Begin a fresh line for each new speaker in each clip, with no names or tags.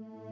Mm-hmm.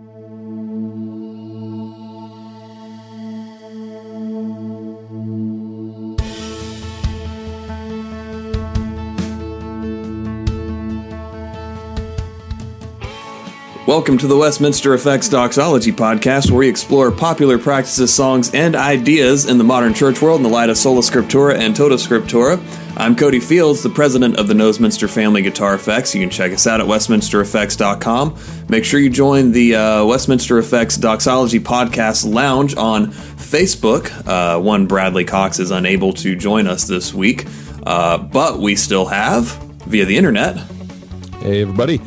Welcome to the Westminster Effects Doxology Podcast, where we explore popular practices, songs, and ideas in the modern church world in the light of Sola Scriptura and Tota Scriptura. I'm Cody Fields, the president of the Westminster Family Guitar Effects. You can check us out at westminstereffects.com. Make sure you join the uh, Westminster Effects Doxology Podcast Lounge on Facebook. Uh, one Bradley Cox is unable to join us this week, uh, but we still have, via the internet,
Hey, everybody.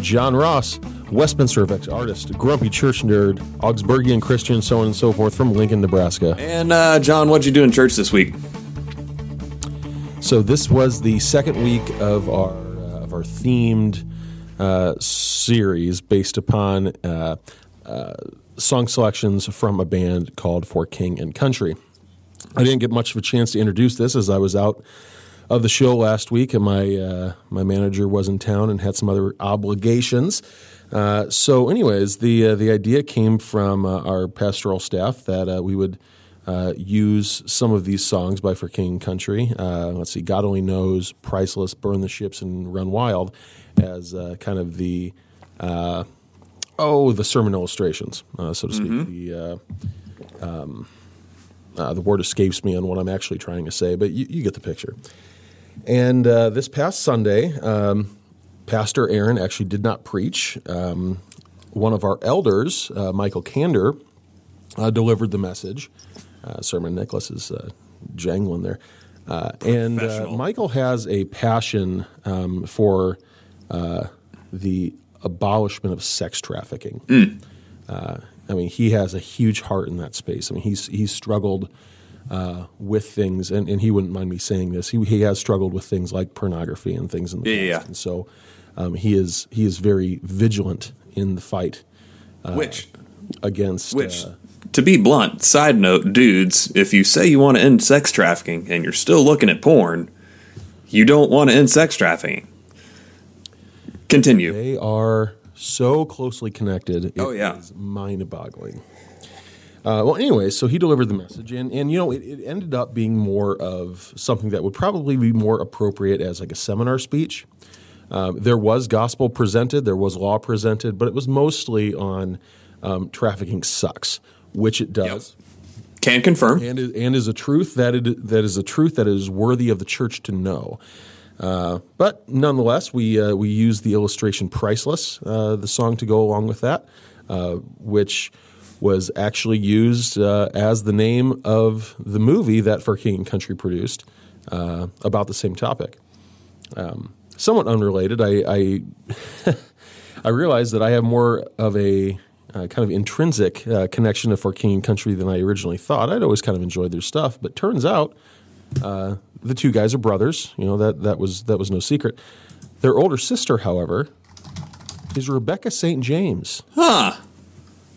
John Ross, Westminster Effects artist, grumpy church nerd, Augsburgian Christian, so on and so forth, from Lincoln, Nebraska.
And uh, John, what'd you do in church this week?
So this was the second week of our uh, of our themed uh, series based upon uh, uh, song selections from a band called For King and Country. I didn't get much of a chance to introduce this as I was out of the show last week, and my uh, my manager was in town and had some other obligations. Uh, so, anyways, the uh, the idea came from uh, our pastoral staff that uh, we would uh, use some of these songs by For King Country. Uh, let's see, God Only Knows, Priceless, Burn the Ships, and Run Wild as uh, kind of the uh, oh the sermon illustrations, uh, so to speak. The uh, um, uh, the word escapes me on what I'm actually trying to say, but you, you get the picture. And uh, this past Sunday, um, Pastor Aaron actually did not preach. Um, one of our elders, uh, Michael Kander, uh, delivered the message. Uh, Sermon Nicholas is uh, jangling there. Uh, and uh, Michael has a passion um, for uh, the abolishment of sex trafficking. Uh, I mean, he has a huge heart in that space. I mean, he's he's struggled uh, with things, and, and he wouldn't mind me saying this. He he has struggled with things like pornography and things in the
Yeah,
past,
yeah.
and so um, he is he is very vigilant in the fight
which,
against
which,
uh,
to be blunt, side note, dudes, if you say you want to end sex trafficking and you're still looking at porn, you don't want to end sex trafficking. Continue.
They are so closely connected. It
Oh, yeah.
is mind-boggling. Uh, well, anyway, so he delivered the message, and and you know it, it ended up being more of something that would probably be more appropriate as like a seminar speech. Um, there was gospel presented, there was law presented, but it was mostly on um, trafficking sucks, which it does,
Can confirm.
and is, and is a truth that it that is a truth that is worthy of the church to know. Uh, but nonetheless, we uh, we use the illustration "Priceless," uh, the song to go along with that, uh, which was actually used uh, as the name of the movie that For King and Country produced uh, about the same topic. Um, somewhat unrelated, I I, I realized that I have more of a uh, kind of intrinsic uh, connection to For King and Country than I originally thought. I'd always kind of enjoyed their stuff, but turns out uh, the two guys are brothers. You know that that was that was no secret. Their older sister, however, is Rebecca St. James.
Huh.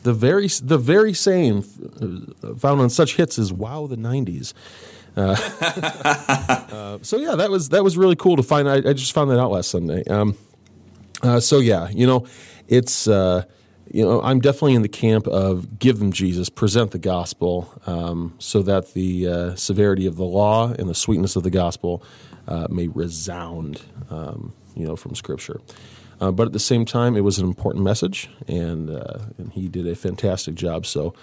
The very the very same uh, found on such hits as "Wow the '90s." Uh, uh, so yeah, that was that was really cool to find. I, I just found that out last Sunday. Um, uh, so yeah, you know, it's uh, you know I'm definitely in the camp of give them Jesus, present the gospel, um, so that the severity of the law and the sweetness of the gospel may resound, um, you know, from Scripture. But at the same time, it was an important message, and and he did a fantastic job. So.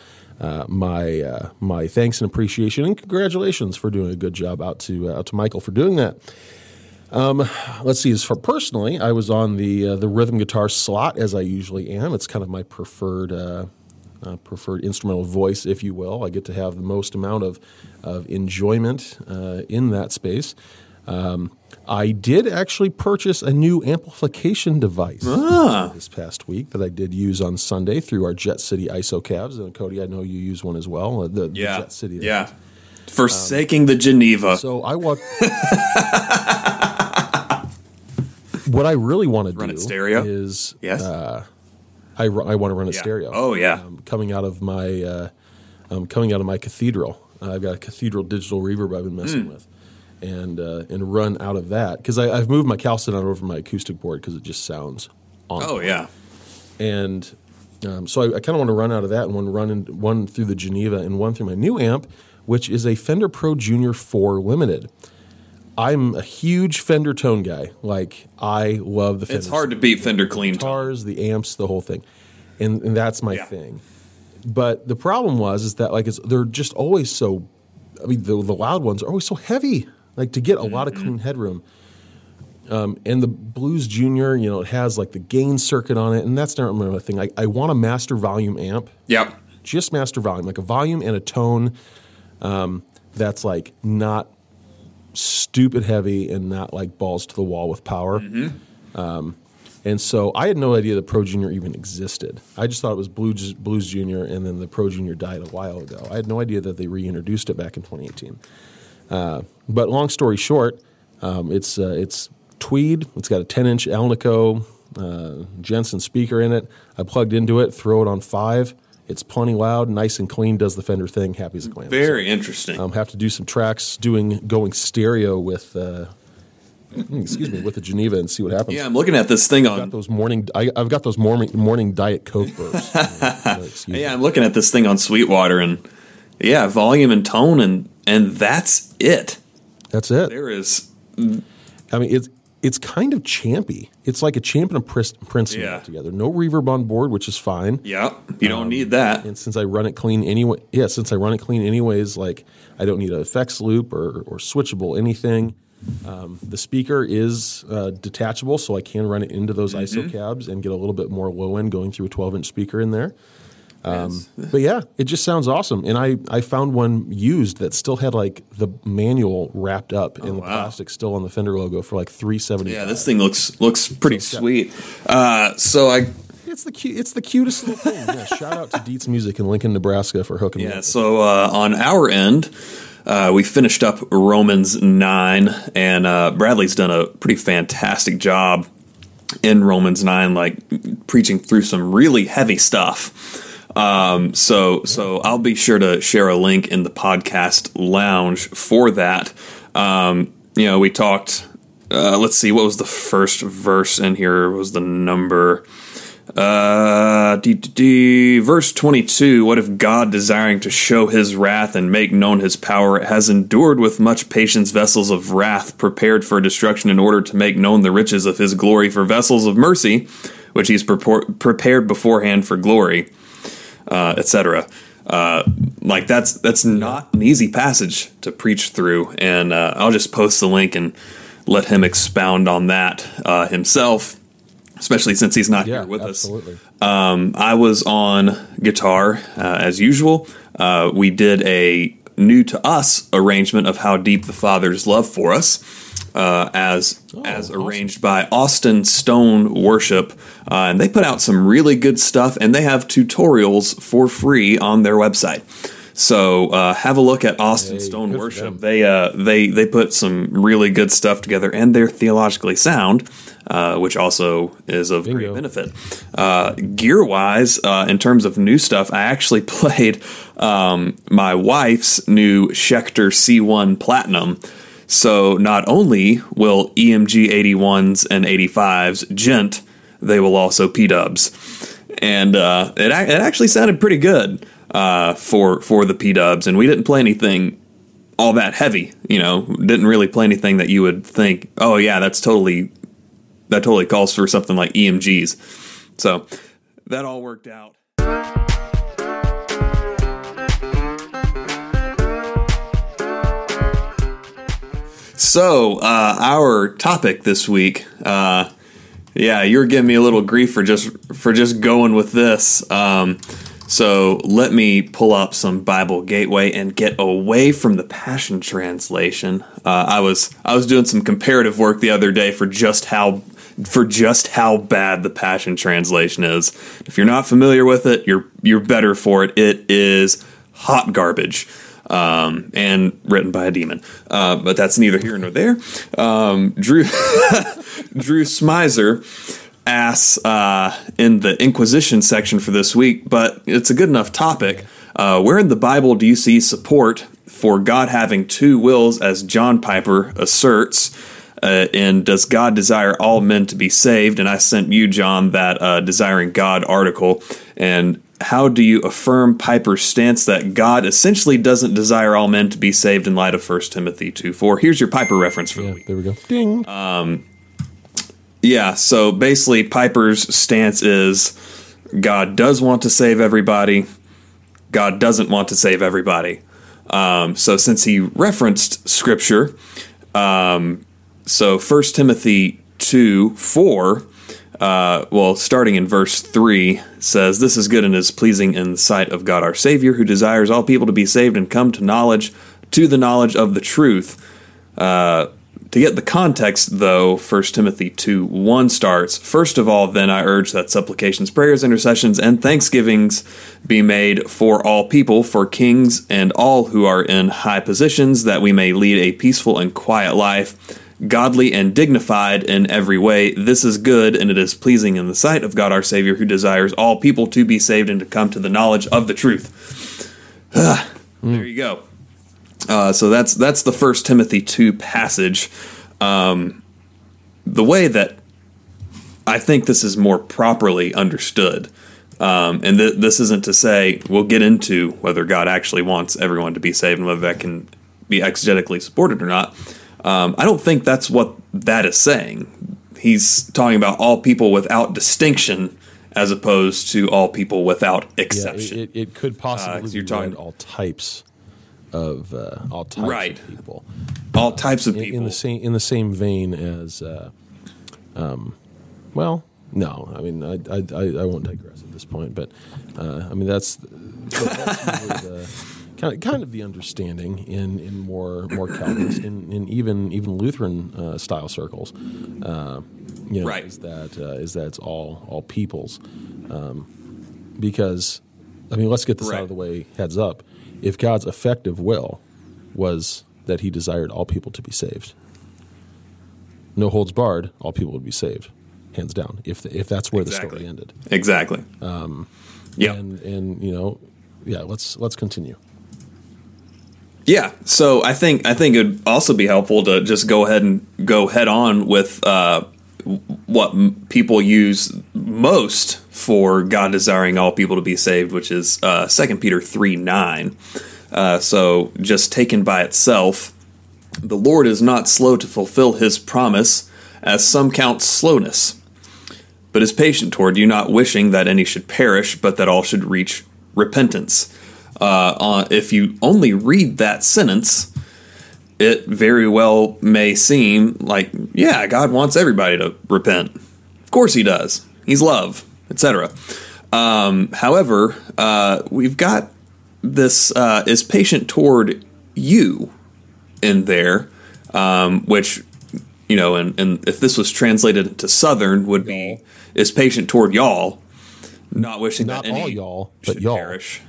Uh, my uh, my thanks and appreciation and congratulations for doing a good job out to uh, out to Michael for doing that. Um, let's see. As for personally, I was on the uh, the rhythm guitar slot as I usually am. It's kind of my preferred uh, uh, preferred instrumental voice, if you will. I get to have the most amount of of enjoyment uh, in that space. Um, I did actually purchase a new amplification device this past week that I did use on Sunday through our Jet City ISO cabs. And Cody, I know you use one as well. uh, The, the Jet City.
Yeah. Forsaking the Geneva.
So I want. what I really want to do
Run it stereo?
is
yes.
I, ru- I want to run a
Yeah.
stereo.
Oh, yeah.
um, coming out of my uh, um, coming out of my cathedral. Uh, I've got a cathedral digital reverb I've been messing
Hmm.
with, and uh, and run out of that because I've moved my Calcin out over my acoustic board because it just sounds on
oh, yeah.
and Um, so I, I kind of want to run out of that and one run in, one through the Geneva and one through my new amp, which is a Fender Pro Junior 4 Limited. I'm a huge Fender tone guy. Like I love the Fender
It's hard to beat Fender clean tone.
guitars, the amps, the whole thing, and, and that's my
Yeah.
thing. But the problem was is that like it's they're just always so. I mean, the, the loud ones are always so heavy. Like to get a lot of
Mm-hmm.
clean headroom. Um, and the Blues Junior, you know, it has like the gain circuit on it, and that's not my thing. I, I want a master volume amp,
Yep.
just master volume, like a volume and a tone um, that's like not stupid heavy and not like balls to the wall with power. Um, and so I had no idea the Pro Junior even existed. I just thought it was Blues, Blues Junior, and then the Pro Junior died a while ago. I had no idea that they reintroduced it back in 2018. Uh, but long story short, um, it's uh, it's tweed. It's got a 10 inch Alnico uh, Jensen speaker in it. I plugged into it, throw it on five. It's plenty loud, nice and clean. Does the Fender thing. Happy as a clam.
Very interesting.
Um, have to do some tracks doing going stereo with uh, excuse me with the Geneva and see what happens.
yeah, I'm looking at this thing
Got
on.
those morning. I, I've got those morning morning Diet Coke bursts. Me.
Yeah, I'm looking at this thing on Sweetwater, and yeah, volume and tone, and and that's it.
That's it.
There is
I mean, it's it's kind of champy. It's like a champ and a Prince, Prince
Yeah.
together. No reverb on board, which is fine.
yeah. You don't need that.
And since I run it clean anyway, yeah, since I run it clean anyways, like I don't need an effects loop or or switchable anything. Um, the speaker is uh, detachable, so I can run it into those
Mm-hmm.
ISO cabs and get a little bit more low end going through a 12 inch speaker in there. Um, but yeah, it just sounds awesome. And I, I found one used that still had like the manual wrapped up the
Oh, wow.
plastic still on the Fender logo for like 370
Yeah, this thing looks looks pretty sweet. Uh, so I
It's the cu- it's the cutest little thing. Yeah, shout out to Dietze Music in Lincoln, Nebraska for hooking me
Yeah,
up.
so uh, on our end, uh, we finished up Romans 9, and uh, Bradley's done a pretty fantastic job in Romans 9, like preaching through some really heavy stuff. Um, so, so I'll be sure to share a link in the podcast lounge for that. Um, you know, we talked. Uh, let's see, what was the first verse in here? What was the number? Uh, d- d- d- verse 22 What if God, desiring to show his wrath and make known his power, has endured with much patience vessels of wrath prepared for destruction in order to make known the riches of his glory for vessels of mercy, which he's prepared beforehand for glory, uh, etc. Uh, like that's that's not an easy passage to preach through, and uh, I'll just post the link and let him expound on that uh, himself especially since he's not
Yeah,
here with
absolutely.
us. Um, I was on guitar uh, as usual. Uh, we did a new to us arrangement of "How Deep the Father's Love for Us," uh, as as
awesome.
arranged by Austin Stone Worship, uh, and they put out some really good stuff, and they have tutorials for free on their website. So uh, have a look at Austin
Hey,
Stone Worship. They uh, they they put some really good stuff together, and they're theologically sound, uh, which also is of great benefit. Uh, gear wise, uh, in terms of new stuff, I actually played um, my wife's new Schecter C1 Platinum. So not only will EMG 81s and 85s djent, they will also P Dubs, and uh, it it actually sounded pretty good uh, for for the P Dubs, and we didn't play anything all that heavy. You know, didn't really play anything that you would think, oh yeah, that's totally that totally calls for something like EMGs. So that all worked out. So uh, our topic this week, uh, yeah, you're giving me a little grief for just for just going with this. Um, so let me pull up some Bible Gateway and get away from the Passion Translation. Uh, I was I was doing some comparative work the other day for just how for just how bad the Passion Translation is. If you're not familiar with it, you're you're better for it. It is hot garbage. Um, and written by a demon, uh, but that's neither here nor there. Um, Drew Drew Smizer asks uh, in the Inquisition section for this week, but it's a good enough topic. Uh, where in the Bible do you see support for God having two wills, as John Piper asserts? uh, in Does God Desire All Men to Be Saved? And I sent you, John, that uh, Desiring God article. And how do you affirm Piper's stance that God essentially doesn't desire all men to be saved in light of 1 Timothy 2 4? Here's your Piper reference for
Yeah,
the week.
there we go. Ding.
Yeah, so basically, Piper's stance is God does want to save everybody, God doesn't want to save everybody. Um, so since he referenced scripture, um, so 1 Timothy 2 4, uh, well, starting in verse 3, says, This is good and is pleasing in the sight of God our Savior, who desires all people to be saved and come to knowledge, to the knowledge of the truth. Uh, to get the context, though, 1 Timothy 2 1 starts First of all, then I urge that supplications, prayers, intercessions, and thanksgivings be made for all people, for kings and all who are in high positions, that we may lead a peaceful and quiet life, godly and dignified in every way. This is good, and it is pleasing in the sight of God our Savior, who desires all people to be saved and to come to the knowledge of the truth. There you go. Uh, so that's that's the first Timothy two passage. Um, the way that I think this is more properly understood, um, and th- this isn't to say we'll get into whether God actually wants everyone to be saved and whether that can be exegetically supported or not. Um, I don't think that's what that is saying. He's talking about all people without distinction, as opposed to all people without
Yeah,
exception.
it, it, it could possibly be
you're talking-
all types of uh, all types
Right.
of people.
all types of
in,
people.
in the same in the same vein as, uh, um, well, no, I mean, I, I, I, I won't digress at this point, but uh, I mean that's, that's really the, kind of kind of the understanding in, in more more Calvinist in, in even even Lutheran uh, style circles, uh, you know,
Right.
is that uh, is that it's all all peoples, um, because I mean, let's get this out of the way. Heads up, if God's effective will was that He desired all people to be saved, no holds barred, all people would be saved, hands down. If the, if that's where the story ended,
exactly. Um, yeah.
and and you know, yeah, let's let's continue.
Yeah, so I think I think it'd also be helpful to just go ahead and go head on with uh, what m- people use most for God desiring all people to be saved, which is uh, 2 Peter three nine. Uh, so just taken by itself, the Lord is not slow to fulfill His promise, as some count slowness, but is patient toward you, not wishing that any should perish, but that all should reach repentance. Uh, if you only read that sentence, it very well may seem like, yeah, God wants everybody to repent. Of course He does. He's love, etc. Um, however, uh, we've got this uh, is patient toward you in there, um, which you know, and, and if this was translated into Southern, would be is patient toward y'all, not wishing
Not
that any
all y'all, but
should
y'all.
perish.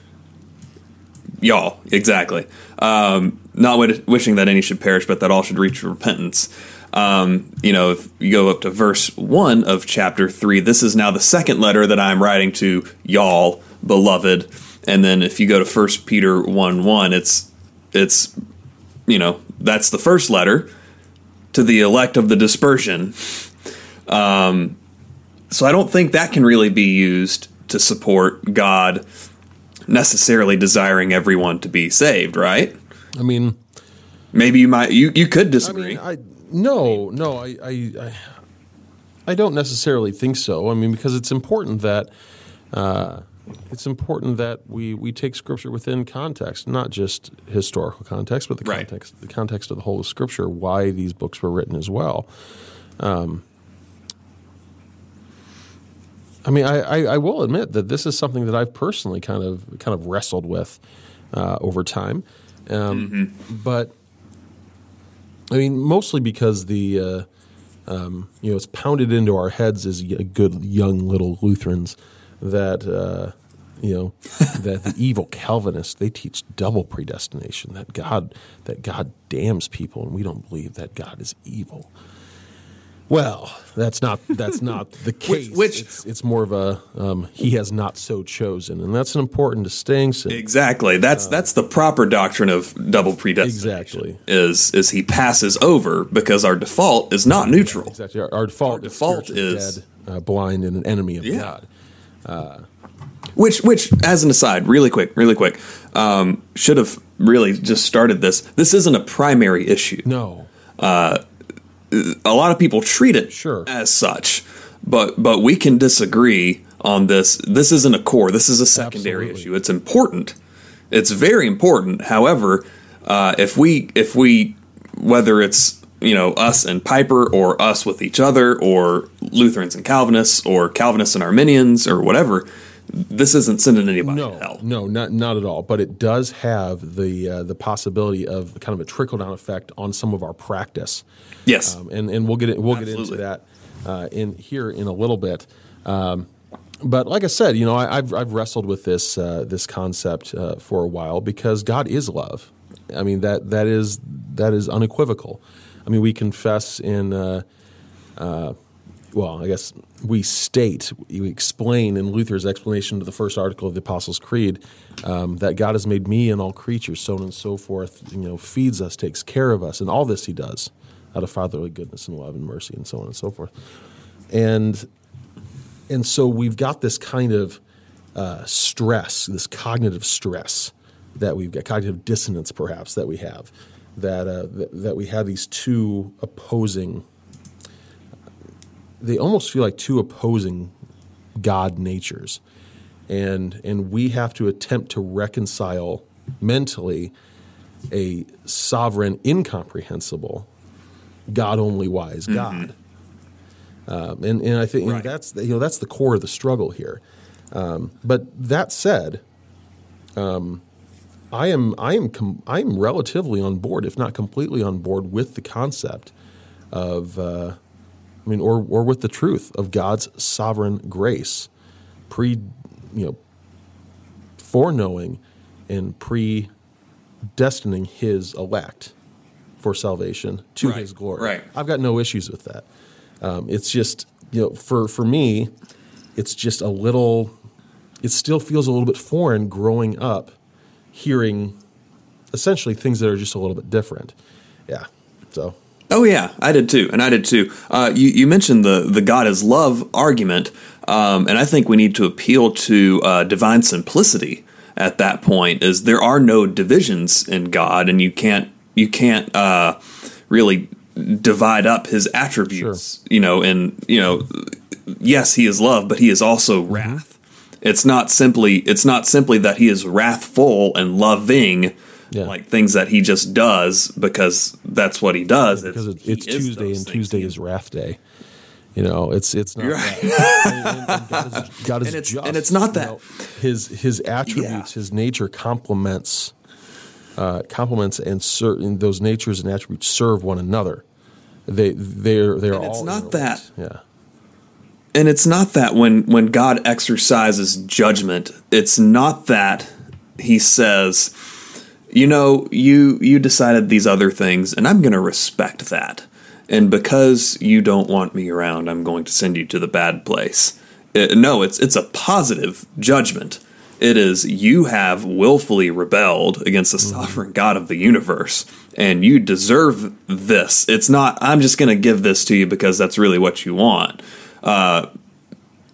Y'all, exactly. Um, not wishing that any should perish, but that all should reach repentance. Um, you know, if you go up to verse one of chapter three, this is now the second letter that I'm writing to y'all, beloved. And then if you go to First Peter one one, it's it's you know that's the first letter to the elect of the dispersion. Um, so I don't think that can really be used to support God necessarily desiring everyone to be saved, right?
I mean,
Maybe you might you you could
I
disagree.
mean, I no, no, I, I, I, don't necessarily think so. I mean, because it's important that uh, it's important that we we take Scripture within context, not just historical context, but the
Right.
context the context of the whole of Scripture, why these books were written as well. Um, I mean, I, I, I will admit that this is something that I've personally kind of kind of wrestled with uh, over time, um, but I mean, mostly because the uh, um, you know it's pounded into our heads as good young little Lutherans that uh, you know that the evil Calvinists they teach double predestination that God that God damns people and we don't believe that God is evil. Well, that's not that's not the case.
Which- which-
it's, it's more of a um, he has not so chosen, and that's an important distinction.
Exactly. That's that's the proper doctrine of double predestination.
Exactly.
Is is he passes over because our default is not neutral.
Exactly. Our, our default,
Our default
is, spiritually
is-
dead, uh, blind, and an enemy of
Yeah.
God.
Which which as an aside, really quick, really quick, um, should have really just started this. This isn't a primary issue.
No,
a lot of people treat it
Sure.
as such, but but we can disagree on this. This isn't a core. This is a secondary
Absolutely.
issue. It's important. It's very important. However, uh, if we if we whether it's you know us and Piper or us with each other or Lutherans and Calvinists or Calvinists and Arminians or whatever, this isn't sending anybody
no,
to hell.
no, not not at all. But it does have the uh, the possibility of kind of a trickle down effect on some of our practice.
Yes.
um, and and we'll get it, we'll get into that uh, in here in a little bit. Um, but like I said, you know, I, I've I've wrestled with this uh, this concept uh, for a while because God is love. I mean that that is that is unequivocal. I mean, we confess in. Uh, uh, well, I guess we state, we explain in Luther's explanation to the first article of the Apostles' Creed um, that God has made me and all creatures, so on and so forth, you know, feeds us, takes care of us, and all this he does out of fatherly goodness and love and mercy and so on and so forth. And and so we've got this kind of uh, stress, this cognitive stress that we've got, cognitive dissonance perhaps that we have, that uh, that, that we have these two opposing they almost feel like two opposing God natures. And and we have to attempt to reconcile mentally a sovereign, incomprehensible, God only wise God. Um, and, and I think
Right.
that's you know that's the core of the struggle here. Um, but that said, um, I am I am com- I am relatively on board, if not completely on board, with the concept of uh, I mean, or or with the truth of God's sovereign grace, pre, you know, foreknowing and predestining His elect for salvation to
Right,
His glory.
right.
I've got no issues with that. Um, it's just you know, for for me, it's just a little. It still feels a little bit foreign growing up, hearing essentially things that are just a little bit different. Yeah. So
Oh yeah, I did too, and I did too. Uh, you you mentioned the the God is love argument, um, and I think we need to appeal to uh, divine simplicity at that point. Is there are no divisions in God, and you can't you can't uh, really divide up His attributes. You know, and you know, yes, He is love, but He is also
Mm-hmm.
wrath. It's not simply it's not simply that He is wrathful and loving.
Yeah.
Like things that he just does because that's what he does.
because it,
he
it's Tuesday and. Tuesday is Wrath Day. You know, it's it's not that. And- and- God is, God is
And it's-
just,
and it's not
you
that.
know, his his attributes, his nature complements uh, complements and certain those natures and attributes serve one another. They they're they're
And
all
it's not that-
yeah
and it's not that when when God exercises judgment, it's not that he says, you know, you you decided these other things, and I'm going to respect that. And because you don't want me around, I'm going to send you to the bad place. Uh, no, it's it's a positive judgment. It is you have willfully rebelled against the sovereign God of the universe, and you deserve this. It's not. I'm just going to give this to you because that's really what you want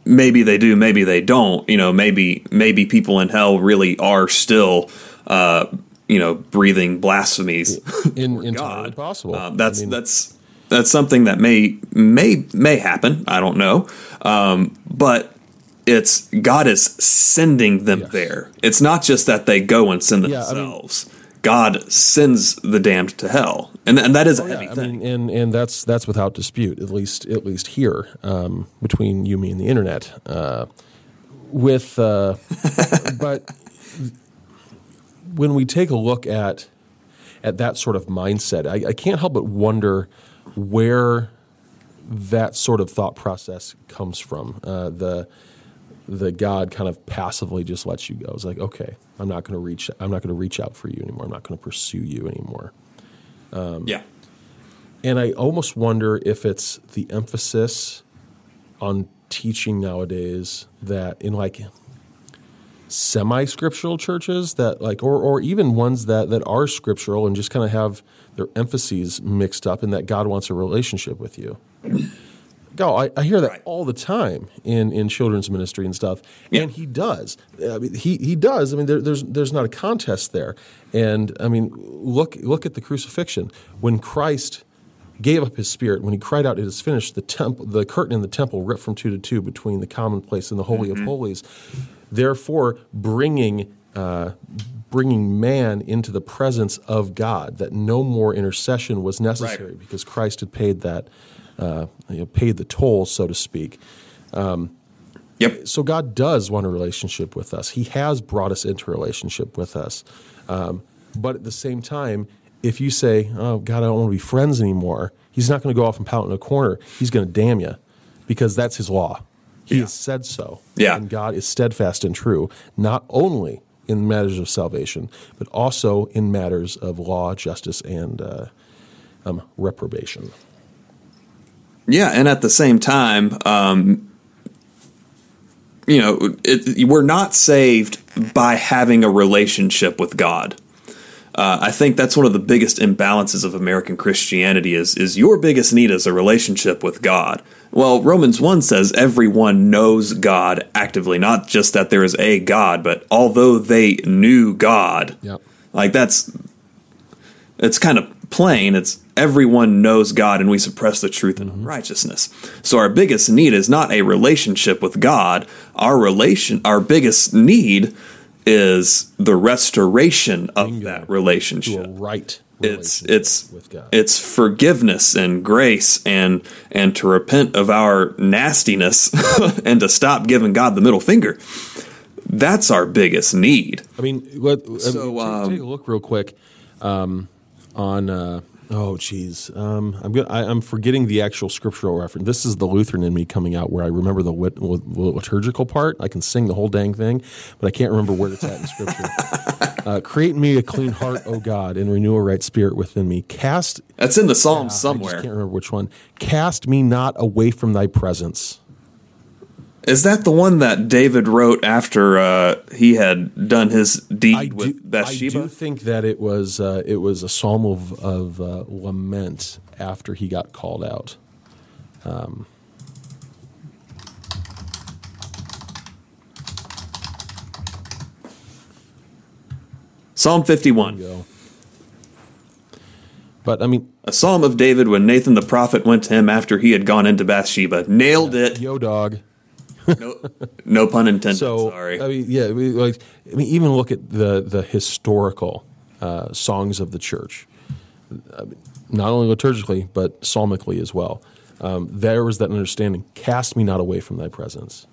maybe they do, maybe they don't. You know, maybe maybe people in hell really are still, uh, you know, breathing blasphemies.
In, entirely
God.
possible.
Uh, that's
I mean,
that's that's something that may may may happen. I don't know, um, but it's God is sending them
Yes.
there. It's not just that they go and send
Yeah, I mean-
themselves. God sends the damned to hell, and and that is a
Oh, yeah,
heavy
I mean, and and that's that's without dispute. At least at least here um, between you, me, and the internet. Uh, with uh, but when we take a look at at that sort of mindset, I, I can't help but wonder where that sort of thought process comes from. Uh, the the God kind of passively just lets you go. It's like, okay, I'm not going to reach. I'm not going to reach out for you anymore. I'm not going to pursue you anymore.
Um, yeah,
and I almost wonder if it's the emphasis on teaching nowadays that in like semi-scriptural churches that like or or even ones that that are scriptural and just kind of have their emphases mixed up in that God wants a relationship with you. Go, I, I hear that
Right.
all the time in, in children's ministry and stuff,
Yeah.
and he does. I mean, he he does. I mean, there, there's there's not a contest there, and I mean, look look at the crucifixion when Christ gave up his spirit when he cried out, "It is finished." The temple, the curtain in the temple ripped from two to two between the commonplace and the holy of holies, therefore bringing. Uh, bringing man into the presence of God, that no more intercession was necessary
Right.
because Christ had paid that, uh, you know, paid the toll, so to speak.
Yep.
So God does want a relationship with us. He has brought us into a relationship with us. Um, but at the same time, if you say, "Oh God, I don't want to be friends anymore," He's not going to go off and pout in a corner. He's going to damn you because that's His law. He
Yeah.
has said so.
Yeah.
And God is steadfast and true, not only in matters of salvation, but also in matters of law, justice, and uh, um, reprobation.
Yeah, and at the same time, um, you know, it, we're not saved by having a relationship with God. Uh, I think that's one of the biggest imbalances of American Christianity is is your biggest need is a relationship with God. Well, Romans 1 says everyone knows God actively, not just that there is a God, but although they knew God.
Yep.
Like that's it's kind of plain. It's everyone knows God and we suppress the truth and unrighteousness. So our biggest need is not a relationship with God. Our relation our biggest need is the restoration of
Bingo.
that
To a
relationship.
right
It's it's
with God.
it's forgiveness and grace and and to repent of our nastiness and to stop giving God the middle finger. That's our biggest need.
I mean, let, I mean, take,
um,
take a look real quick um, on. Uh, oh, geez, um, I'm go- I, I'm forgetting the actual scriptural reference. This is the Lutheran in me coming out, where I remember the lit, lit- liturgical part. I can sing the whole dang thing, but I can't remember where it's at in Scripture. uh, Create in me a clean heart, O God, and renew a right spirit within me. Cast
That's in the Psalms somewhere.
I can't remember which one. Cast me not away from Thy presence.
Is that the one that David wrote after uh, he had done his deed
I
with
do, I do think that it was uh, it was a psalm of, of uh, lament after he got called out.
Psalm 51.
But I mean,
A psalm of David when Nathan the prophet went to him after he had gone into Bathsheba. Nailed it.
yo dog.
No, no pun intended.
So
Sorry.
I mean, yeah, we, like I mean, even look at the the historical uh, songs of the church, I mean, not only liturgically but psalmically as well. Um, there was that understanding: cast me not away from thy presence.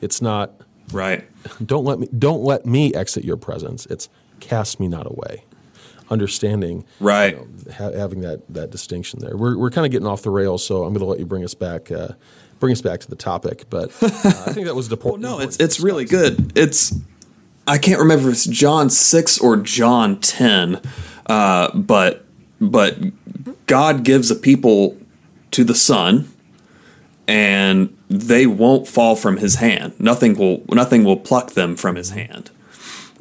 It's not
right.
don't let me don't let me exit your presence. It's cast me not away. Understanding,
Right.
you know, ha- having that that distinction there. We're we're kind of getting off the rails, so I'm going to let you bring us back. Uh, bring us back to the topic, but uh, I think that was the point.
No, it's it's really good. It's I can't remember if it's John six or John ten, uh, but but God gives a people to the Son, and they won't fall from His hand. Nothing will nothing will pluck them from His hand.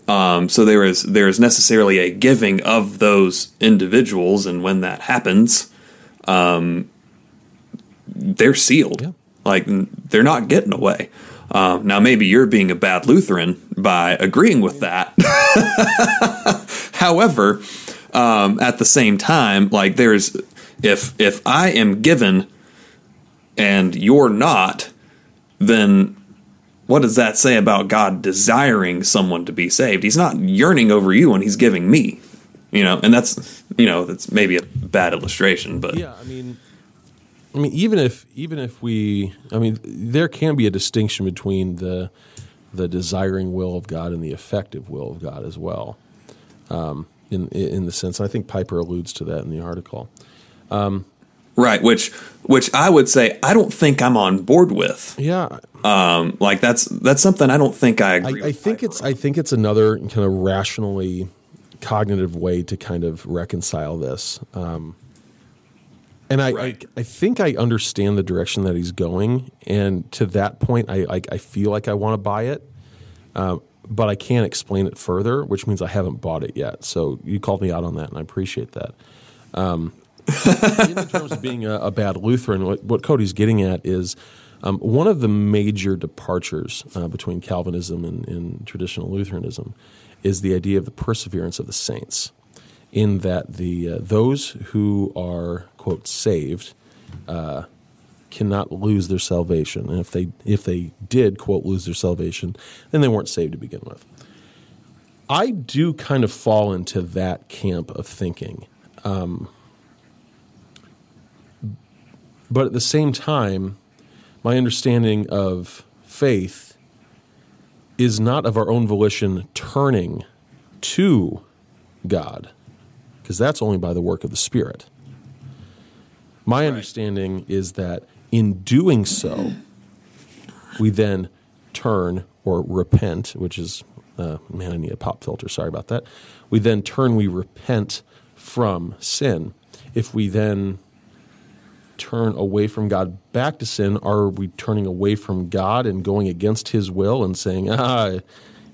Um, so there is there is necessarily a giving of those individuals, and when that happens, um, they're sealed.
Yeah.
Like they're not getting away. Um, now, maybe you're being a bad Lutheran by agreeing with that. However, um, at the same time, like there's if if I am given and you're not, then what does that say about God desiring someone to be saved? He's not yearning over you when he's giving me. You know, and that's you know, that's maybe a bad illustration, but
Yeah, I mean, I mean, even if even if we, I mean, there can be a distinction between the the desiring will of God and the effective will of God as well. Um, in in the sense, I think Piper alludes to that in the article.
right, which which I would say I don't think I'm on board with.
Yeah,
Um, like that's that's something I don't think I
I,
agree.
I
with
think
Piper
it's
on.
I think it's another kind of rationally cognitive way to kind of reconcile this. Um, and I,
Right.
I I think I understand the direction that he's going, and to that point, I I, I feel like I want to buy it, um, but I can't explain it further, which means I haven't bought it yet. So you called me out on that, and I appreciate that. Um, in terms of being a, a bad Lutheran, what, what Cody's getting at is um, one of the major departures uh, between Calvinism and, and traditional Lutheranism is the idea of the perseverance of the saints, in that the uh, those who are quote saved uh, cannot lose their salvation, and if they if they did quote lose their salvation, then they weren't saved to begin with. I do kind of fall into that camp of thinking. But at the same time, my understanding of faith is not of our own volition turning to God, because that's only by the work of the Spirit. My understanding is that in doing so, we then turn or repent, which is, uh, man, I need a pop filter. Sorry about that. We then turn, we repent from sin. If we then turn away from God back to sin, are we turning away from God and going against His will and saying, "Ah,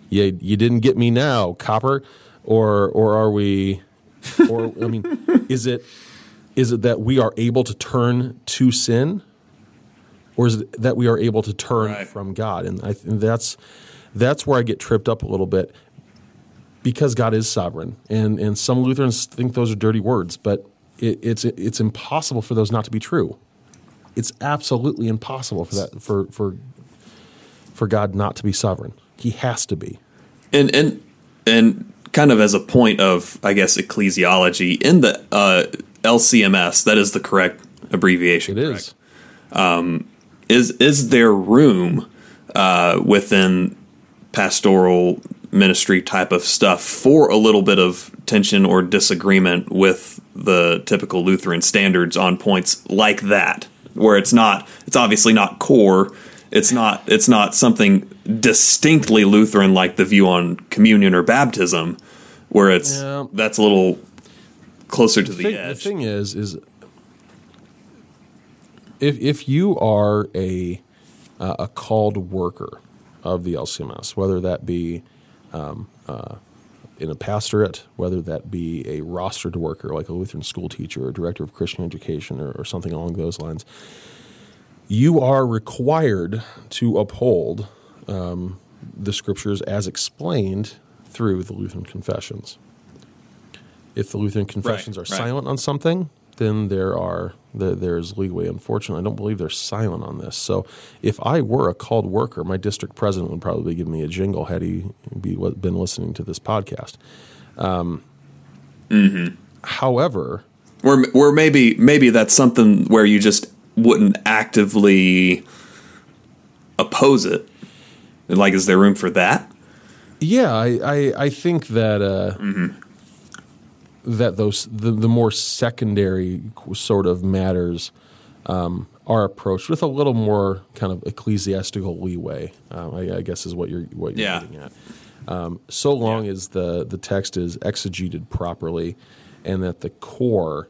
you, you didn't get me now, copper," or or are we, or I mean, is it is it that we are able to turn to sin, or is it that we are able to turn
Right.
from God? And I think that's that's where I get tripped up a little bit because God is sovereign, and and some Lutherans think those are dirty words, but it, it's it's impossible for those not to be true. It's absolutely impossible for that for for for God not to be sovereign. He has to be.
and and and kind of as a point of I guess ecclesiology in the uh, LCMS that is the correct abbreviation.
It
correct?
is.
Is is there room uh, within pastoral ministry type of stuff for a little bit of tension or disagreement with the typical Lutheran standards on points like that, where it's not it's obviously not core. It's not it's not something distinctly Lutheran like the view on communion or baptism, where it's
Yeah.
that's a little closer to the,
thing, the thing is, is if if you are a uh, a called worker of the LCMS, whether that be um, uh, in a pastorate, whether that be a rostered worker like a Lutheran school teacher or director of Christian education or, or something along those lines, you are required to uphold um, the scriptures as explained through the Lutheran confessions. If the Lutheran confessions are
right.
silent on something, then there are there, there's leeway. Unfortunately, I don't believe they're silent on this. So, if I were a called worker, my district president would probably give me a jingle had he be, been listening to this podcast. Um, However,
Or or maybe maybe that's something where you just wouldn't actively oppose it. Like, is there room for that?
Yeah, I, I, I think that uh,
Mm-hmm.
that those the, the more secondary sort of matters um, are approached with a little more kind of ecclesiastical leeway. Um, I, I guess is what you're what you're
Yeah.
getting at. Um, so long as the the text is exegeted properly, and that the core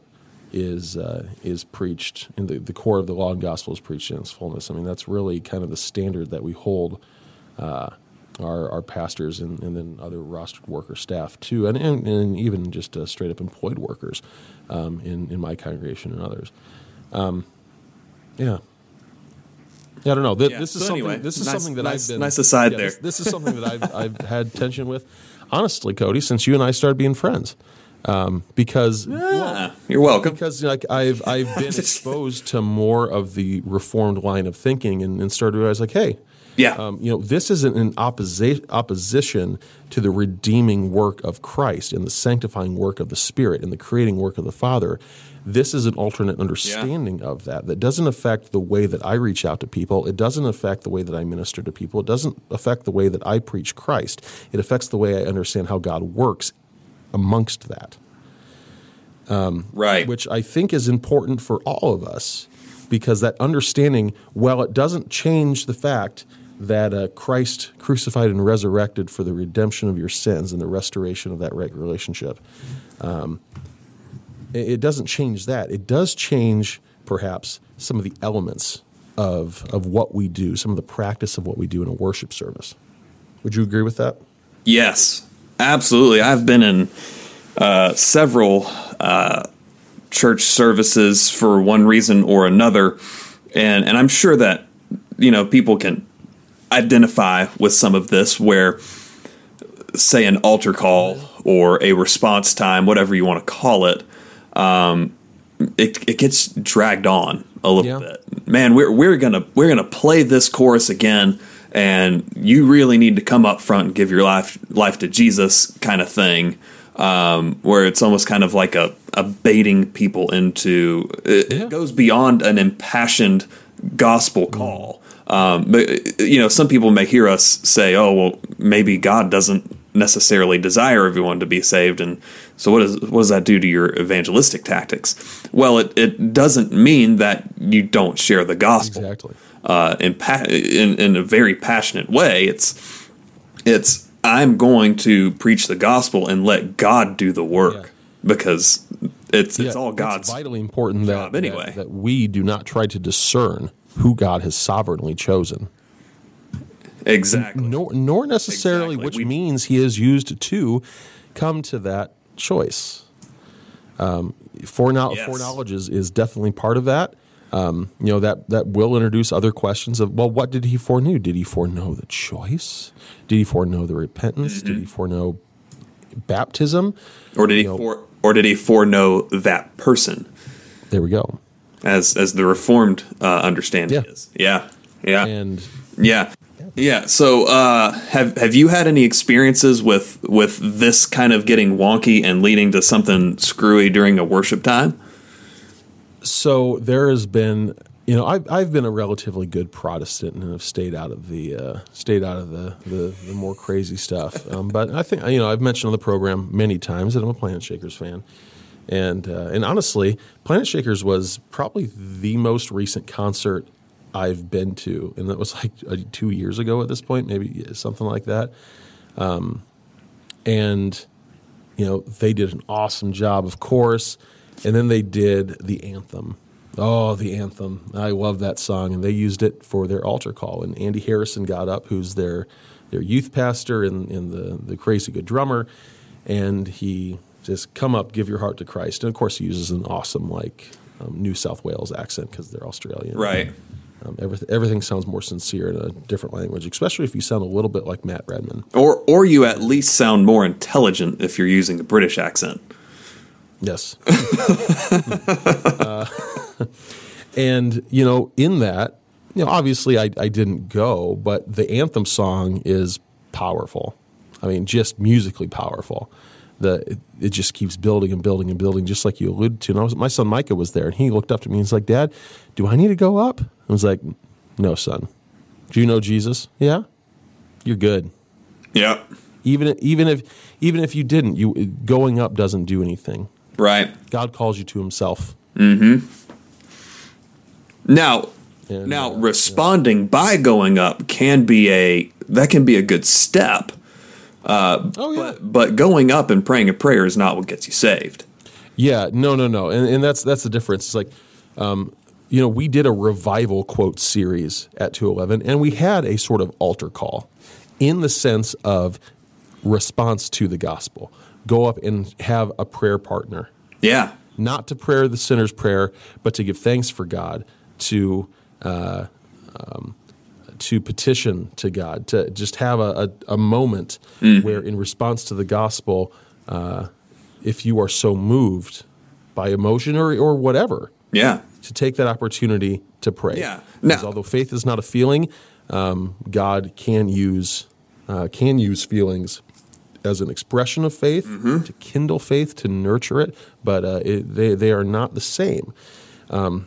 is uh, is preached, and the, the core of the law and gospel is preached in its fullness. I mean, that's really kind of the standard that we hold uh, our, our pastors and, and then other rostered worker staff too, and, and, and even just uh, straight up employed workers um, in, in my congregation and others. Um, yeah. Yeah, I don't know. Th-
Yeah.
This is
So
something.
anyway,
this is
nice-
something that
nice-
I've been
nice aside
yeah,
there.
This, this is something that I've I've had tension with, honestly, Cody, since you and I started being friends, um, because
Ah, you're welcome.
because like I've I've been exposed to more of the reformed line of thinking and, and started to realize like, hey,
Yeah.
um, you know, this isn't in opposi- opposition to the redeeming work of Christ and the sanctifying work of the Spirit and the creating work of the Father. This is an alternate understanding of that that doesn't affect the way that I reach out to people. It doesn't affect the way that I minister to people. It doesn't affect the way that I preach Christ. It affects the way I understand how God works amongst that
right.
which I think is important for all of us because that understanding, while it doesn't change the fact that uh, Christ crucified and resurrected for the redemption of your sins and the restoration of that right relationship, um, It doesn't change that. It does change perhaps some of the elements of of what we do, some of the practice of what we do in a worship service. Would you agree with that?
Yes, absolutely. I've been in uh, several uh, church services for one reason or another, and and I'm sure that you know people can identify with some of this where say an altar call or a response time whatever you want to call it um, it, it gets dragged on a little
Yeah.
bit man we're, we're gonna we're gonna play this chorus again and you really need to come up front and give your life life to jesus kind of thing um, where it's almost kind of like a, a baiting people into it,
Yeah.
it goes beyond an impassioned gospel call um, but you know some people may hear us say oh well maybe god doesn't necessarily desire everyone to be saved and so what does what does that do to your evangelistic tactics well it, it doesn't mean that you don't share the gospel
Exactly.
uh, in, pa- in in a very passionate way. It's it's I'm going to preach the gospel and let God do the work
Yeah.
because it's it's all God's.
vitally important that,
anyway.
that that we do not try to discern who God has sovereignly chosen.
exactly.
nor, nor necessarily
Exactly.
which
We-
means he is used to come to that choice. Um, foreknow-
Yes.
Foreknowledge is, is definitely part of that. Um, you know that that will introduce other questions of well, what did he foreknow? Did he foreknow the choice? Did he foreknow the repentance?
Mm-hmm.
Did he foreknow baptism?
Or did he
know-
for or did he foreknow that person
There we go.
As as the reformed uh, understanding
Yeah.
is? Yeah, yeah.
And
Yeah. Yeah. So, uh, have have you had any experiences with with this kind of getting wonky and leading to something screwy during a worship time?
so there has been you know I've, I've been a relatively good protestant and have stayed out of the uh, stayed out of the, the, the more crazy stuff um, but i think you know i've mentioned on the program many times that i'm a planet shakers fan and uh, and honestly planet shakers was probably the most recent concert i've been to. And that was like uh, two years ago at this point maybe something like that. Um, and you know they did an awesome job of course. And then they did the anthem. Oh the anthem. I love that song. And they used it for their altar call. And andy harrison got up who's their their youth pastor and, and the, the crazy good drummer. And he just come up give your heart to christ and of course he uses an awesome like um, new south wales accent because they're australian
Right.
um, everything, everything sounds more sincere in a different language especially if you sound a little bit like matt redman
Or or you at least sound more intelligent if you're using a British accent.
Yes. Uh, and, you know, in that, you know, obviously I, I didn't go, but the anthem song is powerful. I mean, just musically powerful. The it, just keeps building and building and building, just like you alluded to. And I was, my son Micah was there, and he looked up to me and he's like, "Dad, do I need to go up?" I was like, "No, son. Do you know Jesus? Yeah, you're good.
Yeah.
Even even if even if you didn't, you going up doesn't do anything.
Right.
God calls you to Himself.
Now,
And,
now
uh,
responding by going up can be a that can be a good step.
Oh yeah,
But but going up and praying a prayer is not what gets you saved.
yeah. No, no, no. And, and that's that's the difference. It's like, um, you know, we did a revival quote series at two eleven, and we had a sort of altar call, in the sense of response to the gospel. Go up and have a prayer partner.
Yeah.
not to prayer the sinner's prayer, but to give thanks for God, to uh, um, to petition to God, to just have a, a, a moment where, in response to the gospel, uh, if you are so moved by emotion or, or whatever,
Yeah.
to take that opportunity to pray.
Yeah.
Because
Now-
although faith is not a feeling, um, God can use uh, can use feelings as an expression of faith
Mm-hmm.
to kindle faith to nurture it, but uh, it, they they are not the same. Um,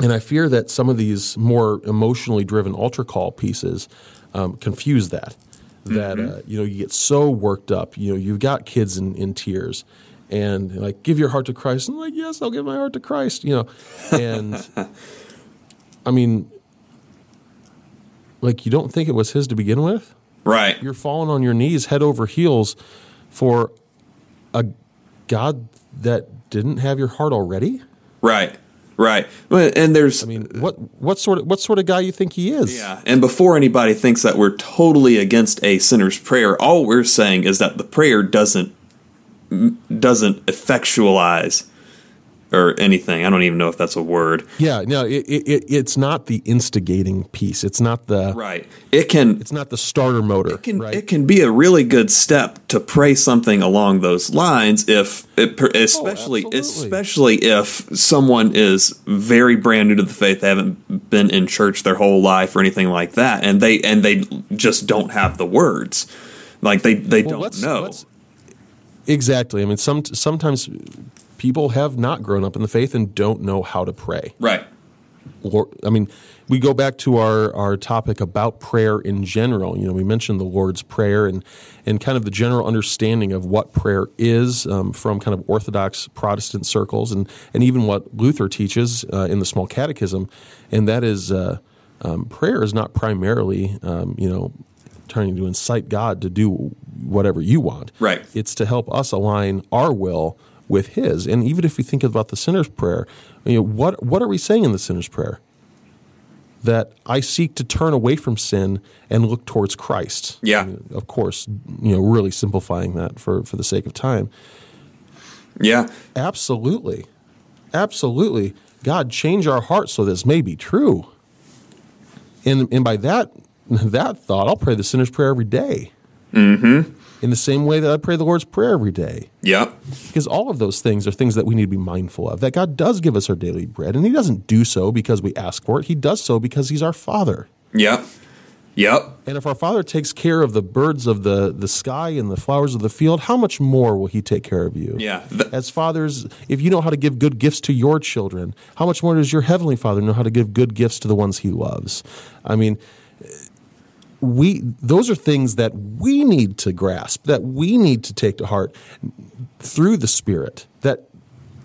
and I fear that some of these more emotionally driven altar call pieces um, confuse that. That
Mm-hmm.
uh, you know you get so worked up. You know you've got kids in, in tears, and like give your heart to Christ. And I'm like yes, I'll give my heart to Christ. You know, and I mean, like you don't think it was his to begin with.
Right.
You're falling on your knees, head over heels, for a God that didn't have your heart already?
Right. Right. And there's
I mean, what what sort of what sort of guy you think he is?
Yeah, and before anybody thinks that we're totally against a sinner's prayer, all we're saying is that the prayer doesn't doesn't effectualize or anything. I don't even know if that's a word.
Yeah, no, it, it, it's not the instigating piece. It's not the
Right. It can
it's not the starter motor.
it can
right?
it can be a really good step to pray something along those lines if it, oh, especially
Oh,
especially if someone is very brand new to the faith they haven't been in church their whole life or anything like that and they and they just don't have the words like they they
Well,
don't
let's-
know
let's- exactly. I mean, some sometimes people have not grown up in the faith and don't know how to pray.
right
Lord, I mean, we go back to our, our topic about prayer in general. You know, we mentioned the Lord's Prayer and, and kind of the general understanding of what prayer is um, from kind of Orthodox Protestant circles and, and even what Luther teaches uh, in the Small Catechism. And that is uh, um, prayer is not primarily, um, you know, trying to incite God to do whatever you want.
Right.
It's to help us align our will with His. And even if we think about the sinner's prayer, you know, what what are we saying in the sinner's prayer? That I seek to turn away from sin and look towards Christ.
Yeah.
I mean, of course, you know, really simplifying that for for the sake of time.
yeah
Absolutely, absolutely. God, change our hearts so this may be true. And and by that that thought, I'll pray the sinner's prayer every day. Mm-hmm. In the same way that I pray the Lord's prayer every day.
yep
Because all of those things are things that we need to be mindful of. That God does give us our daily bread, and He doesn't do so because we ask for it. He does so because He's our Father.
yep yep
And if our Father takes care of the birds of the, the sky and the flowers of the field, how much more will He take care of you?
yeah Th-
As fathers, if you know how to give good gifts to your children, how much more does your Heavenly Father know how to give good gifts to the ones He loves? I mean, we those are things that we need to grasp, that we need to take to heart through the Spirit. That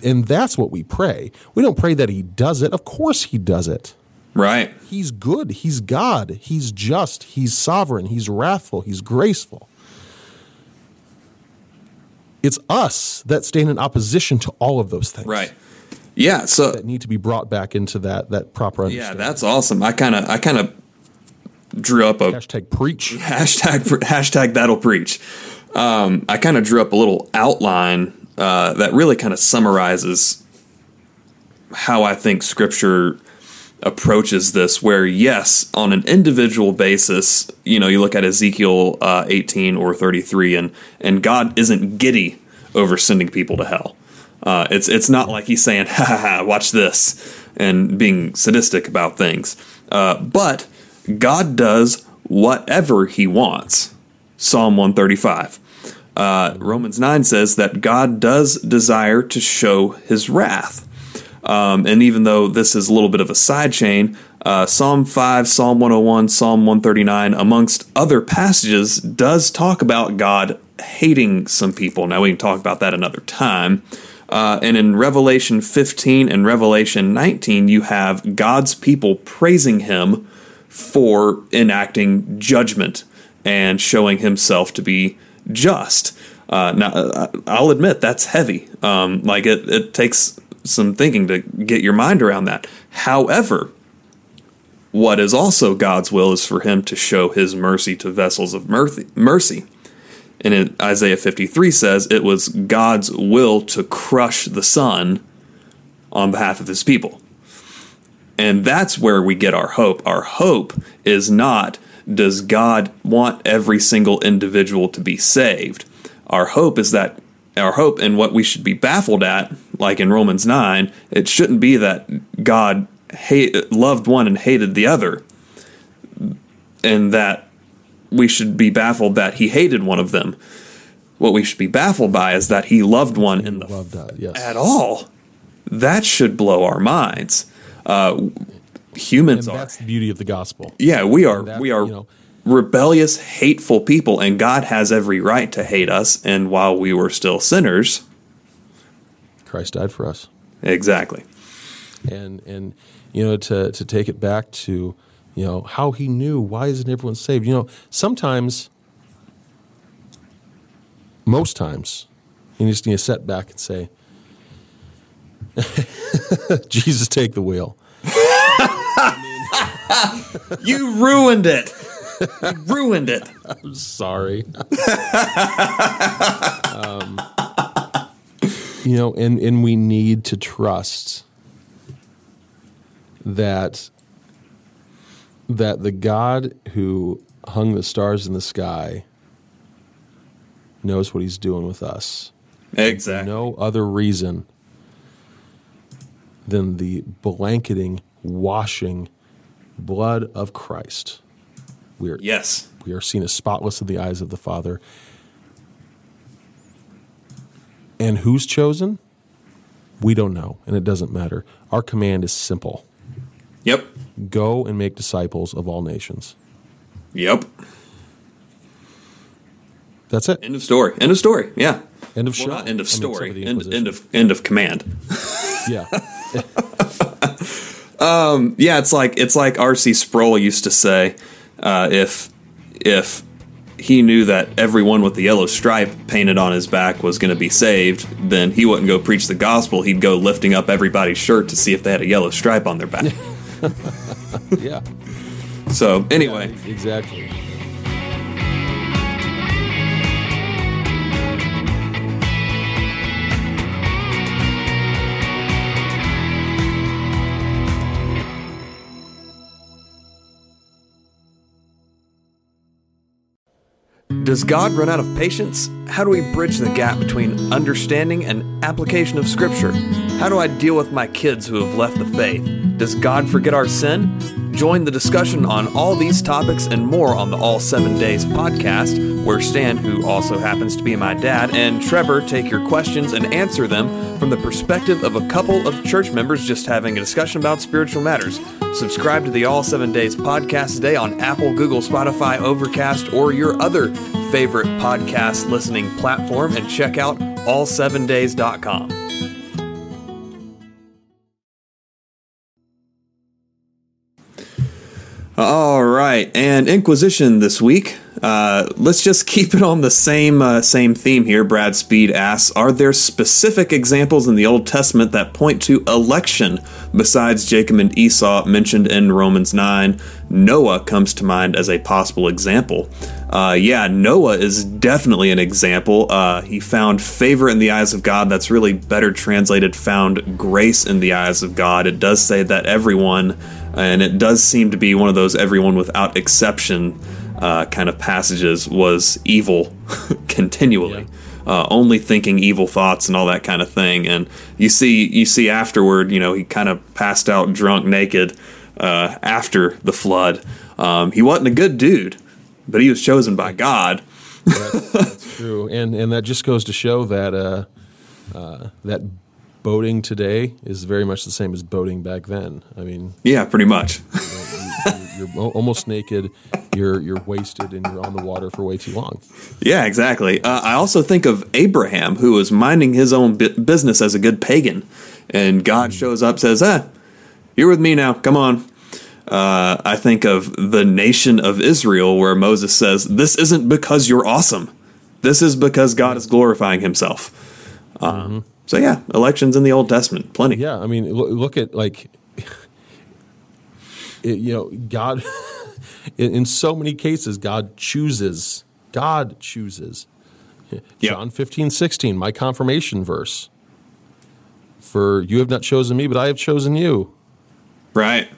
and that's what we pray. We don't pray that He does it. Of course He does it.
right
He's good. He's God. He's just. He's sovereign. He's wrathful. He's graceful. It's us that stand in opposition to all of those things.
right yeah so
That need to be brought back into that that proper
yeah that's awesome i kind of i kind of drew up a
Hashtag preach.
hashtag hashtag that'll preach. Um, I kind of drew up a little outline uh, that really kind of summarizes how I think Scripture approaches this. Where yes, on an individual basis, you know, you look at Ezekiel uh, 18 or 33, and and God isn't giddy over sending people to hell. Uh, it's it's not like he's saying, "Ha ha ha, watch this," and being sadistic about things. Uh, but God does whatever He wants. Psalm 135. Uh, Romans 9 says that God does desire to show His wrath. Um, and even though this is a little bit of a side chain, uh, Psalm 5, Psalm 101, Psalm 139, amongst other passages, does talk about God hating some people. Now, we can talk about that another time. Uh, and in Revelation 15 and Revelation 19, you have God's people praising him for enacting judgment and showing himself to be just. Uh, now, uh, I'll admit that's heavy. Um, like it, it takes some thinking to get your mind around that. However, what is also God's will is for him to show his mercy to vessels of mercy. And in Isaiah 53 says it was God's will to crush the Son on behalf of his people. And that's where we get our hope. Our hope is not does God want every single individual to be saved? Our hope is that our hope and what we should be baffled at, like in Romans 9, it shouldn't be that God hate, loved one and hated the other, and that we should be baffled that he hated one of them. What we should be baffled by is that he loved one in the
that. Yes.
at all. That should blow our minds. Uh, humans
and
are
that's the beauty of the gospel.
yeah, we are
that,
we are
you know-
rebellious, hateful people, and God has every right to hate us. And while we were still sinners,
Christ died for us.
exactly.
and and you know to to take it back to you know how he knew why isn't everyone saved you know sometimes most times you just need to set back and say Jesus, take the wheel.
You ruined it. You ruined it.
I'm sorry. um, you know, and and we need to trust that that the God who hung the stars in the sky knows what he's doing with us.
Exactly.
No other reason than the blanketing, washing blood of Christ. We are,
Yes.
we are seen as spotless in the eyes of the Father. And who's chosen? We don't know, and it doesn't matter. Our command is simple
Yep.
go and make disciples of all nations.
Yep.
That's it.
End of story. End of story. Yeah.
End of
Well,
show.
not end of story. end, end of end of command.
Yeah.
Yeah, it's like it's like R.C. Sproul used to say, uh, if if he knew that everyone with the yellow stripe painted on his back was going to be saved, then he wouldn't go preach the gospel. He'd go lifting up everybody's shirt to see if they had a yellow stripe on their back.
yeah.
so anyway,
Exactly.
Does God run out of patience? How do we bridge the gap between understanding and application of Scripture? How do I deal with my kids who have left the faith? Does God forget our sin? Join the discussion on all these topics and more on the All Seven Days podcast, where Stan, who also happens to be my dad, and Trevor take your questions and answer them from the perspective of a couple of church members just having a discussion about spiritual matters. Subscribe to the All Seven Days podcast today on Apple, Google, Spotify, Overcast, or your other favorite podcast listening platform and check out all7days.com. All right, and Inquisition this week. Uh, let's just keep it on the same uh, same theme here. Brad Speed asks: Are there specific examples in the Old Testament that point to election besides Jacob and Esau mentioned in Romans nine? Noah comes to mind as a possible example. Uh, yeah, Noah is definitely an example. Uh, he found favor in the eyes of God. That's really better translated. Found grace in the eyes of God. It does say that everyone and it does seem to be one of those everyone without exception uh, kind of passages was evil continually. Uh, only thinking evil thoughts and all that kind of thing. And you see you see afterward you know he kind of passed out drunk naked uh, after the flood. Um, he wasn't a good dude but he was chosen by god.
That's, that's true, and and that just goes to show that uh, uh, that boating today is very much the same as boating back then. I mean,
yeah pretty much
you're, you're almost naked, you're you're wasted, and you're on the water for way too long.
Yeah, exactly. Uh, I also think of Abraham, who was minding his own bu- business as a good pagan, and God shows up, says, "Ah, you're with me now. Come on." Uh, I think of the nation of Israel, where Moses says, "This isn't because you're awesome. This is because God is glorifying Himself." Um, So yeah, elections in the Old Testament, plenty.
Yeah, I mean, look at like, it, you know, God. in, in so many cases, God chooses. God chooses. John 15, 16, my confirmation verse. For you have not chosen me, but I have chosen you.
Right.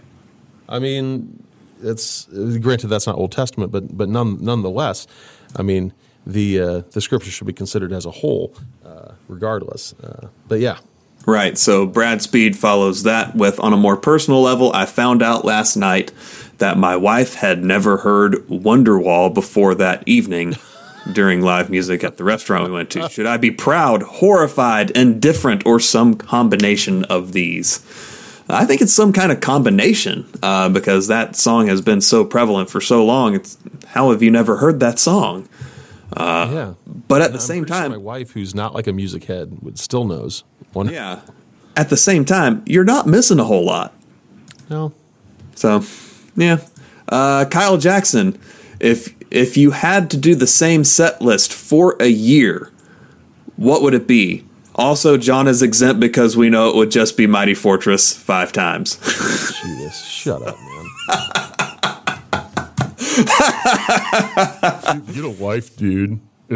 I mean, it's granted that's not Old Testament, but but none, nonetheless, I mean the uh, the scripture should be considered as a whole, uh, regardless. Uh, but yeah,
Right. So Brad Speed follows that with on a more personal level. I found out last night that my wife had never heard Wonderwall before that evening during live music at the restaurant we went to. Should I be proud, horrified, indifferent, or some combination of these? I think it's some kind of combination uh, because that song has been so prevalent for so long. It's how have you never heard that song?
Yeah.
But at the
I'm
same
pretty sure
time,
my wife, who's not like a music head, would still knows. One,
yeah. At the same time, you're not missing a whole lot.
no,
So, yeah. Uh, Kyle Jackson, if if you had to do the same set list for a year, what would it be? Also, John is exempt because we know it would just be Mighty Fortress five times.
Judas, shut up, man. Get a wife, dude.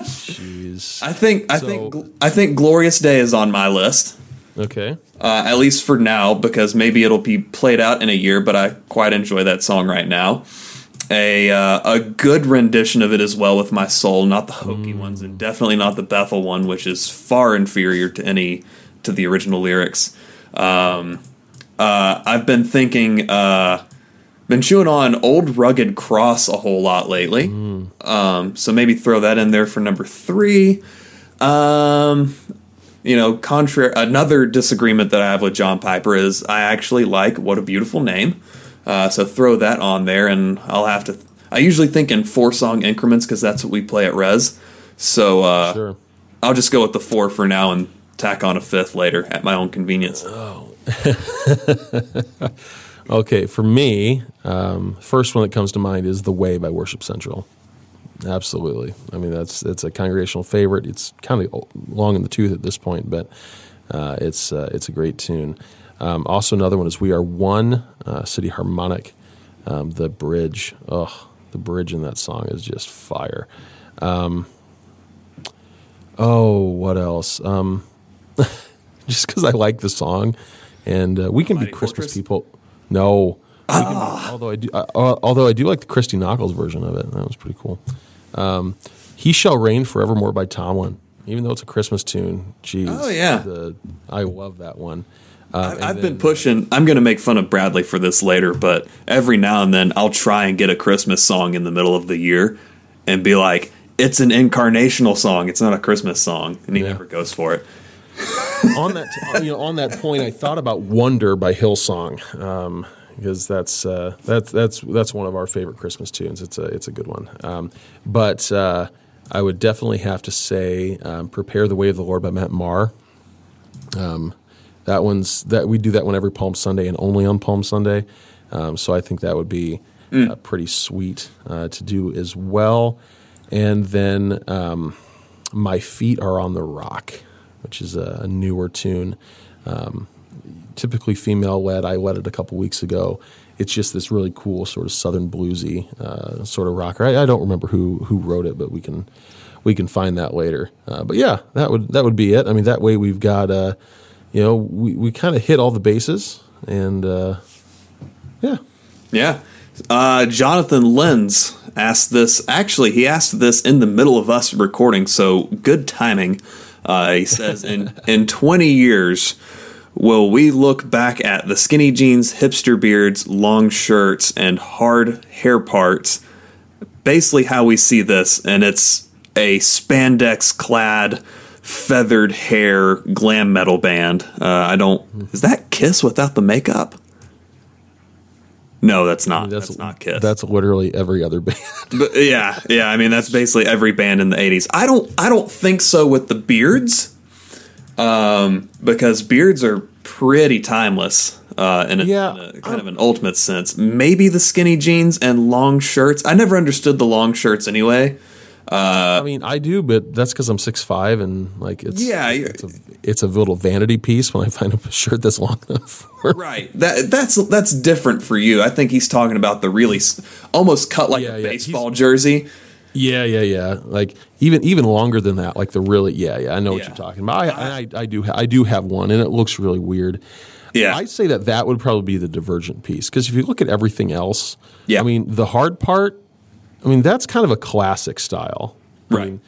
Jeez.
I think I
So-
think I think Glorious Day is on my list.
Okay.
uh, at least for now, because maybe it'll be played out in a year. But I quite enjoy that song right now. A uh, a good rendition of it as well with my soul, not the hokey ones, and definitely not the Bethel one, which is far inferior to any to the original lyrics. Um, uh, I've been thinking, uh, been chewing on Old Rugged Cross a whole lot lately. Um, so maybe throw that in there for number three. Um, you know, contrary, another disagreement that I have with John Piper is I actually like "What a Beautiful Name," uh, so throw that on there, and I'll have to. I usually think in four song increments because that's what we play at Res. So uh,
Sure.
I'll just go with the four for now and tack on a fifth later at my own convenience.
Okay, for me, um, first one that comes to mind is "The Way" by Worship Central. Absolutely. I mean, that's it's a congregational favorite. It's kind of long in the tooth at this point, but uh, it's uh, it's a great tune. Um, also, another one is "We Are One," uh, City Harmonic. Um, the bridge, oh, the bridge in that song is just fire. Um, oh, what else? Um, just because I like the song, and uh, we can be Christmas
Fortress?
people. No, can although I do, uh, although I do like the Christy Nockels version of it. That was pretty cool. Um, he shall reign forevermore by Tomlin, even though it's a Christmas tune. Jeez,
Oh, yeah.
the, I love that one. Uh,
I've
then-
been pushing. I'm going to make fun of Bradley for this later, but every now and then I'll try and get a Christmas song in the middle of the year and be like, "It's an incarnational song. It's not a Christmas song," and he
Yeah.
never goes for it.
on that you know on that point, I thought about "Wonder" by Hillsong um, because that's uh, that's that's that's one of our favorite Christmas tunes. It's a it's a good one. Um, but uh, I would definitely have to say um, "Prepare the Way of the Lord" by Matt Maher. Um, that one's that we do that one every Palm Sunday and only on Palm Sunday. Um, so I think that would be uh, pretty sweet uh, to do as well. And then um, "My Feet Are on the Rock," which is a, a newer tune, um, typically female led. I led it a couple weeks ago. It's just this really cool sort of southern bluesy uh, sort of rocker. I, I don't remember who who wrote it, but we can we can find that later. Uh, but yeah, that would that would be it. I mean, that way we've got uh, you know we we kind of hit all the bases, and uh, yeah,
Yeah. Uh, Jonathan Lenz asked this. Actually, he asked this in the middle of us recording, so good timing. Uh, he says, in, in 20 years, will we look back at the skinny jeans, hipster beards, long shirts, and hard hair parts? Basically, how we see this, and it's a spandex clad, feathered hair glam metal band. Uh, I don't. Is that Kiss without the makeup? No, that's not. That's, not Kiss.
That's literally every other band.
But yeah, yeah. I mean, that's basically every band in the '80s. I don't, I don't think so with the beards, um, because beards are pretty timeless. Uh, in, a,
Yeah,
in a kind of an ultimate sense. Maybe the skinny jeans and long shirts. I never understood the long shirts anyway.
Uh, I mean, I do, but that's because I'm six five and like it's
Yeah,
it's a, it's a little vanity piece when I find a shirt that's long enough. For,
Right. That that's that's different for you. I think he's talking about the really almost cut like
Yeah,
a
yeah,
baseball jersey.
Yeah, yeah, yeah. Like even even longer than that. Like the really, yeah, yeah. I know what you're talking about. I, uh, I I do I do have one, and it looks really weird.
Yeah.
I'd say that that would probably be the divergent piece because if you look at everything else,
Yeah.
I mean the hard part. I mean that's kind of a classic style, I
Right.
mean,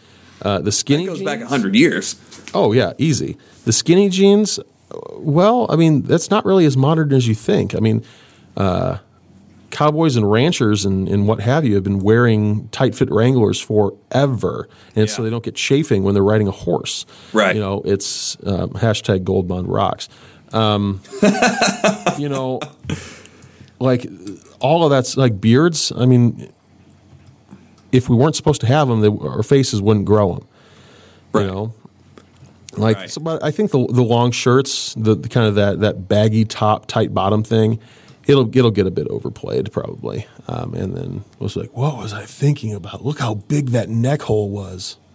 uh, the skinny jeans
Goes back
jeans-
hundred years.
Oh yeah, easy. The skinny jeans. uh, Well, I mean that's not really as modern as you think. I mean, uh, cowboys and ranchers and, and what have you have been wearing tight fit Wranglers forever, and so they don't get chafing when they're riding a horse.
Right.
You know, it's um, hashtag Gold Bond rocks. Um, you know, like all of that's like beards. I mean, if we weren't supposed to have them, they, our faces wouldn't grow them.
Right.
You know, like,
Right.
so, but I think the the long shirts, the, the kind of that that baggy top, tight bottom thing, it'll it'll get a bit overplayed probably. Um, and then it was like, what was I thinking about? Look how big that neck hole was.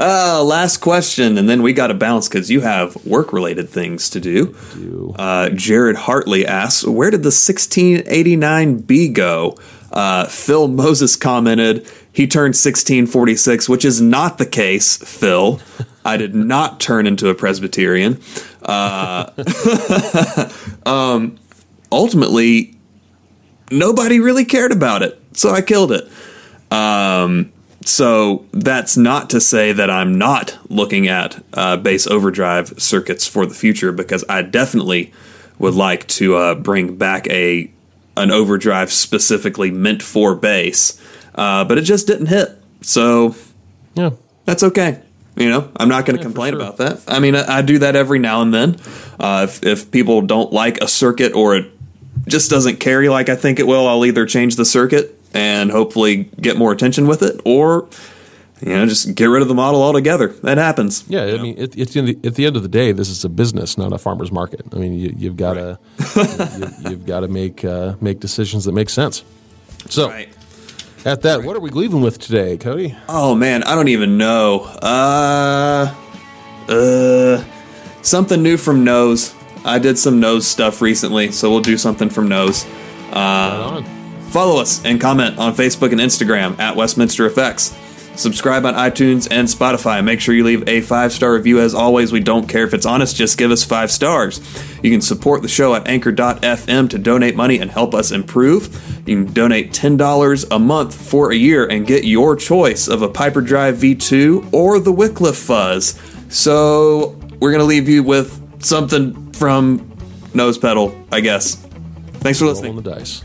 Uh, last question, and then we got to bounce because you have work related things to do.
Do.
Uh, Jared Hartley asks, Where did the 1689B go? Uh, Phil Moses commented, He turned 1646, which is not the case, Phil. I did not turn into a Presbyterian. Uh, um, ultimately, nobody really cared about it, so I killed it. Um, so that's not to say that I'm not looking at uh, bass overdrive circuits for the future because I definitely would like to uh, bring back a an overdrive specifically meant for bass, uh, but it just didn't hit. So
Yeah.
that's okay. You know, I'm not going to
Yeah,
complain
sure.
about that. I mean, I, I do that every now and then. Uh, if, if people don't like a circuit or it just doesn't carry like I think it will, I'll either change the circuit and hopefully get more attention with it, or you know, just get rid of the model altogether. That happens.
Yeah, I mean, at, at, the end, at the end of the day, this is a business, not a farmer's market. I mean, you, you've got to you, you've got to make uh, make decisions that make sense. So,
Right.
at that, what are we leaving with today, Cody?
Oh man, I don't even know. Uh, uh, something new from Nose. I did some Nose stuff recently, so we'll do something from Nose. Uh,
Right on.
Follow us and comment on Facebook and Instagram at Westminster Effects. Subscribe on iTunes and Spotify. Make sure you leave a five star review. As always, we don't care if it's honest, just give us five stars. You can support the show at anchor.fm to donate money and help us improve. You can donate $10 a month for a year and get your choice of a Piper Drive V2 or the Wycliffe Fuzz. So, we're going to leave you with something from Nose Pedal, I guess. Thanks for listening.
Rolling the dice.